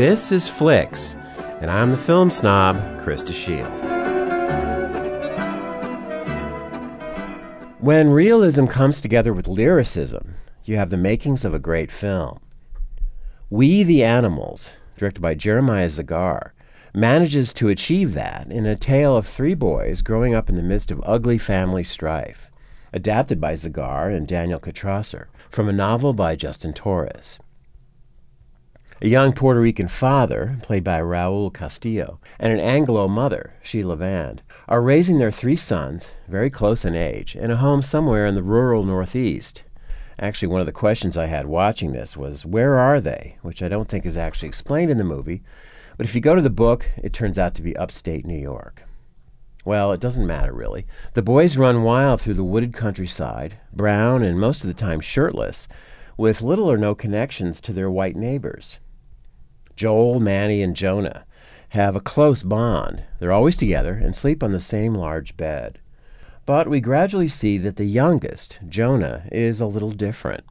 This is Flicks, and I'm the film snob, Krista Shield. When realism comes together with lyricism, you have the makings of a great film. We the Animals, directed by Jeremiah Zagar, manages to achieve that in a tale of three boys growing up in the midst of ugly family strife, adapted by Zagar and Daniel Kitrosser from a novel by Justin Torres. A young Puerto Rican father, played by Raul Castillo, and an Anglo mother, Sheila Vand, are raising their three sons, very close in age, in a home somewhere in the rural Northeast. Actually, one of the questions I had watching this was, Where are they? which I don't think is actually explained in the movie, but if you go to the book, it turns out to be upstate New York. Well, it doesn't matter really. The boys run wild through the wooded countryside, brown and most of the time shirtless, with little or no connections to their white neighbors. Joel, Manny, and Jonah have a close bond. They're always together and sleep on the same large bed. But we gradually see that the youngest, Jonah, is a little different.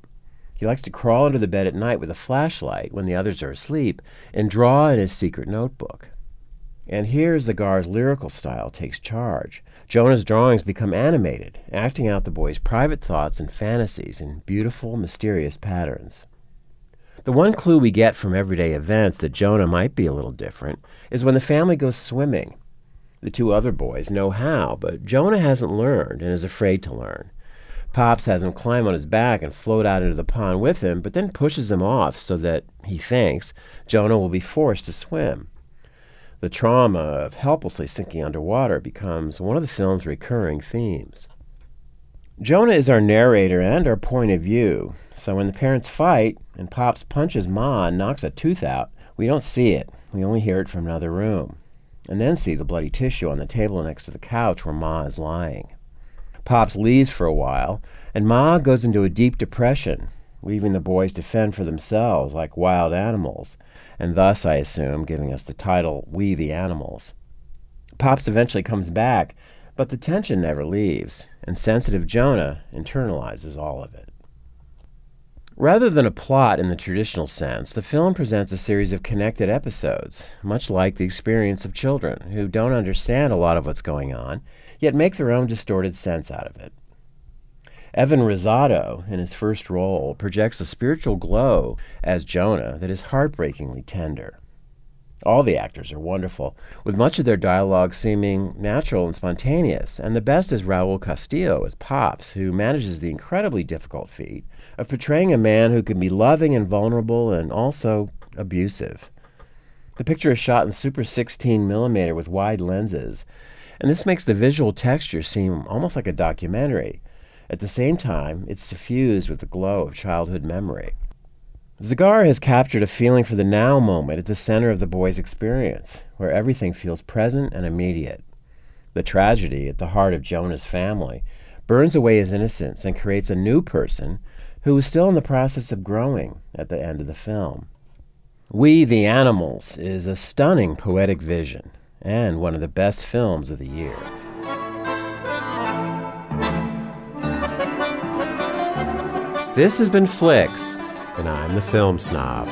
He likes to crawl under the bed at night with a flashlight when the others are asleep and draw in his secret notebook. And here Zagar's lyrical style takes charge. Jonah's drawings become animated, acting out the boy's private thoughts and fantasies in beautiful, mysterious patterns. The one clue we get from everyday events that Jonah might be a little different is when the family goes swimming. The two other boys know how, but Jonah hasn't learned and is afraid to learn. Pops has him climb on his back and float out into the pond with him, but then pushes him off so that, he thinks, Jonah will be forced to swim. The trauma of helplessly sinking underwater becomes one of the film's recurring themes. Jonah is our narrator and our point of view, so when the parents fight and Pops punches Ma and knocks a tooth out, we don't see it. We only hear it from another room, and then see the bloody tissue on the table next to the couch where Ma is lying. Pops leaves for a while, and Ma goes into a deep depression, leaving the boys to fend for themselves like wild animals, and thus, I assume, giving us the title We the Animals. Pops eventually comes back but the tension never leaves, and sensitive Jonah internalizes all of it. Rather than a plot in the traditional sense, the film presents a series of connected episodes, much like the experience of children who don't understand a lot of what's going on, yet make their own distorted sense out of it. Evan Rosado, in his first role, projects a spiritual glow as Jonah that is heartbreakingly tender. All the actors are wonderful, with much of their dialogue seeming natural and spontaneous, and the best is Raul Castillo as Pops, who manages the incredibly difficult feat of portraying a man who can be loving and vulnerable and also abusive. The picture is shot in Super 16 millimeter with wide lenses, and this makes the visual texture seem almost like a documentary. At the same time, it's suffused with the glow of childhood memory. Zagar has captured a feeling for the now moment at the center of the boy's experience, where everything feels present and immediate. The tragedy at the heart of Jonah's family burns away his innocence and creates a new person who is still in the process of growing at the end of the film. We the Animals is a stunning poetic vision and one of the best films of the year. This has been Flicks and I'm the film snob.